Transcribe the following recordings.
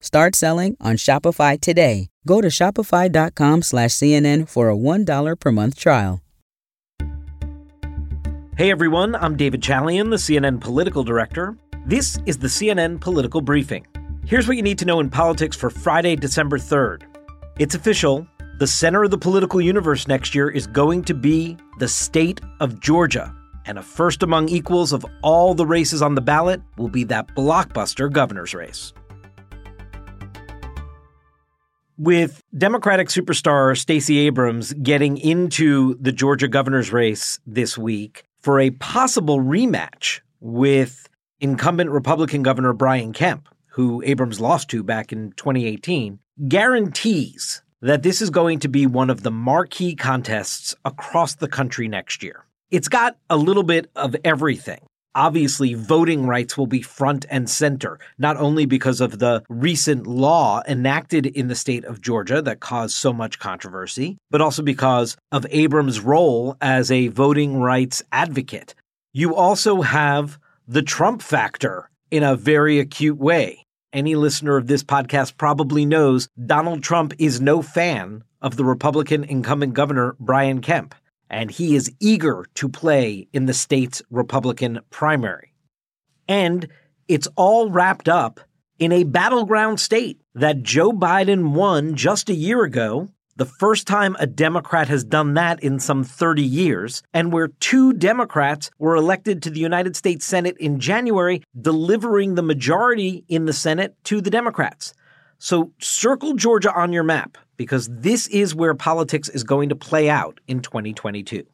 Start selling on Shopify today. Go to shopify.com slash CNN for a $1 per month trial. Hey everyone, I'm David Chalian, the CNN political director. This is the CNN Political Briefing. Here's what you need to know in politics for Friday, December 3rd. It's official. The center of the political universe next year is going to be the state of Georgia. And a first among equals of all the races on the ballot will be that blockbuster governor's race. With Democratic superstar Stacey Abrams getting into the Georgia governor's race this week for a possible rematch with incumbent Republican Governor Brian Kemp, who Abrams lost to back in 2018, guarantees that this is going to be one of the marquee contests across the country next year. It's got a little bit of everything. Obviously, voting rights will be front and center, not only because of the recent law enacted in the state of Georgia that caused so much controversy, but also because of Abrams' role as a voting rights advocate. You also have the Trump factor in a very acute way. Any listener of this podcast probably knows Donald Trump is no fan of the Republican incumbent governor, Brian Kemp and he is eager to play in the state's Republican primary. And it's all wrapped up in a battleground state that Joe Biden won just a year ago, the first time a Democrat has done that in some 30 years, and where two Democrats were elected to the United States Senate in January, delivering the majority in the Senate to the Democrats. So circle Georgia on your map because this is where politics is going to play out in 2022.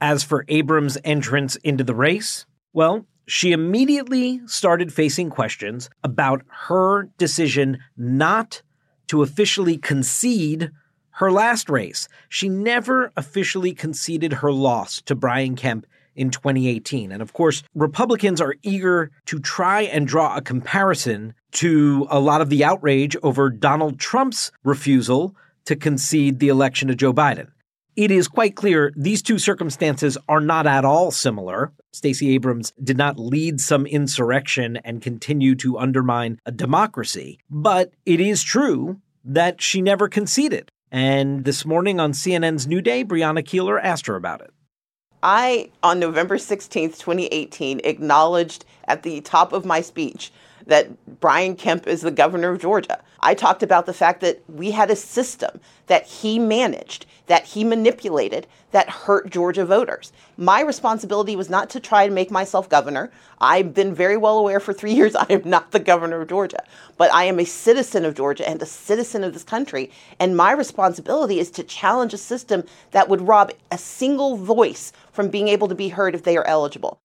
As for Abrams' entrance into the race, well, she immediately started facing questions about her decision not to officially concede her last race. She never officially conceded her loss to Brian Kemp in 2018. And of course, Republicans are eager to try and draw a comparison to a lot of the outrage over Donald Trump's refusal to concede the election to Joe Biden. It is quite clear these two circumstances are not at all similar. Stacey Abrams did not lead some insurrection and continue to undermine a democracy, but it is true that she never conceded. And this morning on CNN's New Day, Brianna Keilar asked her about it. I, on November 16th, 2018, acknowledged at the top of my speech that Brian Kemp is the governor of Georgia. I talked about the fact that we had a system that he managed, that he manipulated, that hurt Georgia voters. My responsibility was not to try to make myself governor. I've been very well aware for three years I am not the governor of Georgia, but I am a citizen of Georgia and a citizen of this country. And my responsibility is to challenge a system that would rob a single voice from being able to be heard if they are eligible.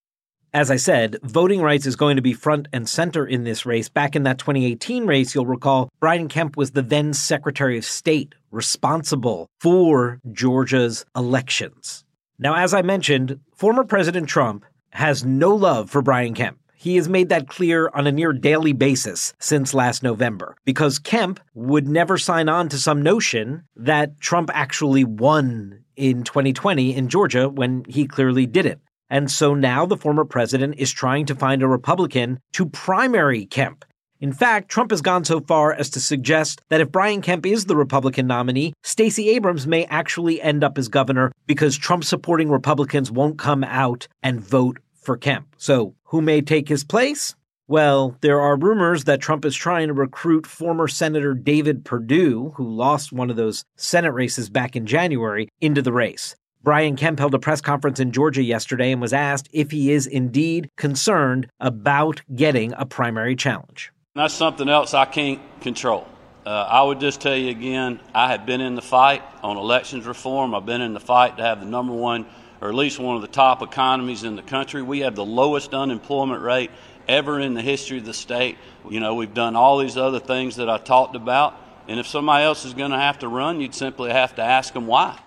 As I said, voting rights is going to be front and center in this race. Back in that 2018 race, you'll recall Brian Kemp was the then Secretary of State responsible for Georgia's elections. Now, as I mentioned, former President Trump has no love for Brian Kemp. He has made that clear on a near daily basis since last November because Kemp would never sign on to some notion that Trump actually won in 2020 in Georgia when he clearly didn't. And so now the former president is trying to find a Republican to primary Kemp. In fact, Trump has gone so far as to suggest that if Brian Kemp is the Republican nominee, Stacey Abrams may actually end up as governor because Trump supporting Republicans won't come out and vote for Kemp. So, who may take his place? Well, there are rumors that Trump is trying to recruit former Senator David Perdue, who lost one of those Senate races back in January, into the race. Brian Kemp held a press conference in Georgia yesterday and was asked if he is indeed concerned about getting a primary challenge. That's something else I can't control. Uh, I would just tell you again, I have been in the fight on elections reform. I've been in the fight to have the number one, or at least one of the top economies in the country. We have the lowest unemployment rate ever in the history of the state. You know, we've done all these other things that I talked about. And if somebody else is going to have to run, you'd simply have to ask them why.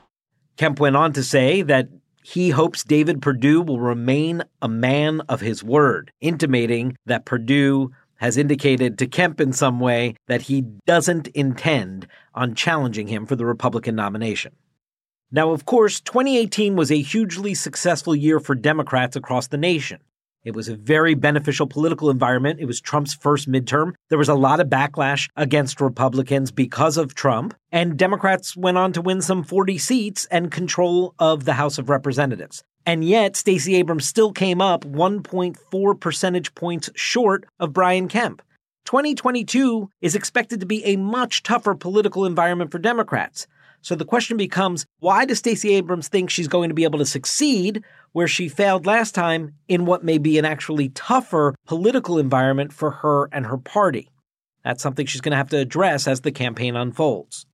Kemp went on to say that he hopes David Perdue will remain a man of his word, intimating that Perdue has indicated to Kemp in some way that he doesn't intend on challenging him for the Republican nomination. Now, of course, 2018 was a hugely successful year for Democrats across the nation. It was a very beneficial political environment. It was Trump's first midterm. There was a lot of backlash against Republicans because of Trump, and Democrats went on to win some 40 seats and control of the House of Representatives. And yet, Stacey Abrams still came up 1.4 percentage points short of Brian Kemp. 2022 is expected to be a much tougher political environment for Democrats. So the question becomes why does Stacey Abrams think she's going to be able to succeed where she failed last time in what may be an actually tougher political environment for her and her party? That's something she's going to have to address as the campaign unfolds.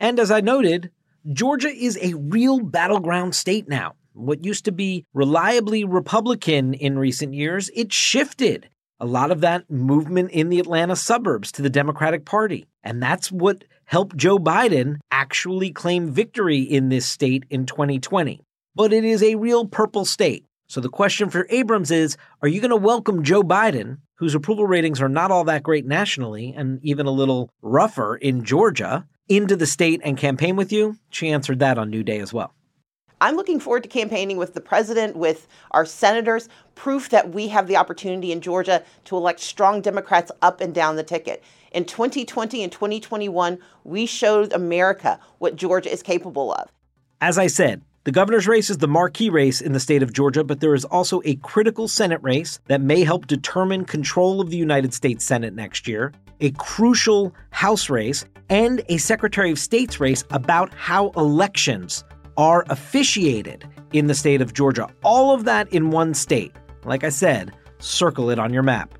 And as I noted, Georgia is a real battleground state now. What used to be reliably Republican in recent years, it shifted a lot of that movement in the Atlanta suburbs to the Democratic Party. And that's what helped Joe Biden actually claim victory in this state in 2020. But it is a real purple state. So the question for Abrams is Are you going to welcome Joe Biden, whose approval ratings are not all that great nationally and even a little rougher in Georgia, into the state and campaign with you? She answered that on New Day as well. I'm looking forward to campaigning with the president, with our senators, proof that we have the opportunity in Georgia to elect strong Democrats up and down the ticket. In 2020 and 2021, we showed America what Georgia is capable of. As I said, the governor's race is the marquee race in the state of Georgia, but there is also a critical Senate race that may help determine control of the United States Senate next year, a crucial House race, and a Secretary of State's race about how elections are officiated in the state of Georgia. All of that in one state. Like I said, circle it on your map.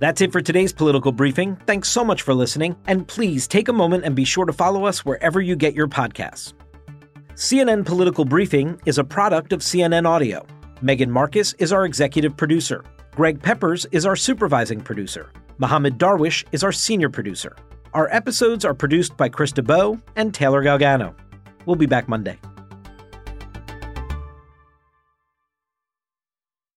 That's it for today's political briefing. Thanks so much for listening, and please take a moment and be sure to follow us wherever you get your podcasts. CNN Political Briefing is a product of CNN Audio. Megan Marcus is our executive producer. Greg Peppers is our supervising producer. Mohammed Darwish is our senior producer. Our episodes are produced by Krista Bow and Taylor Galgano. We'll be back Monday.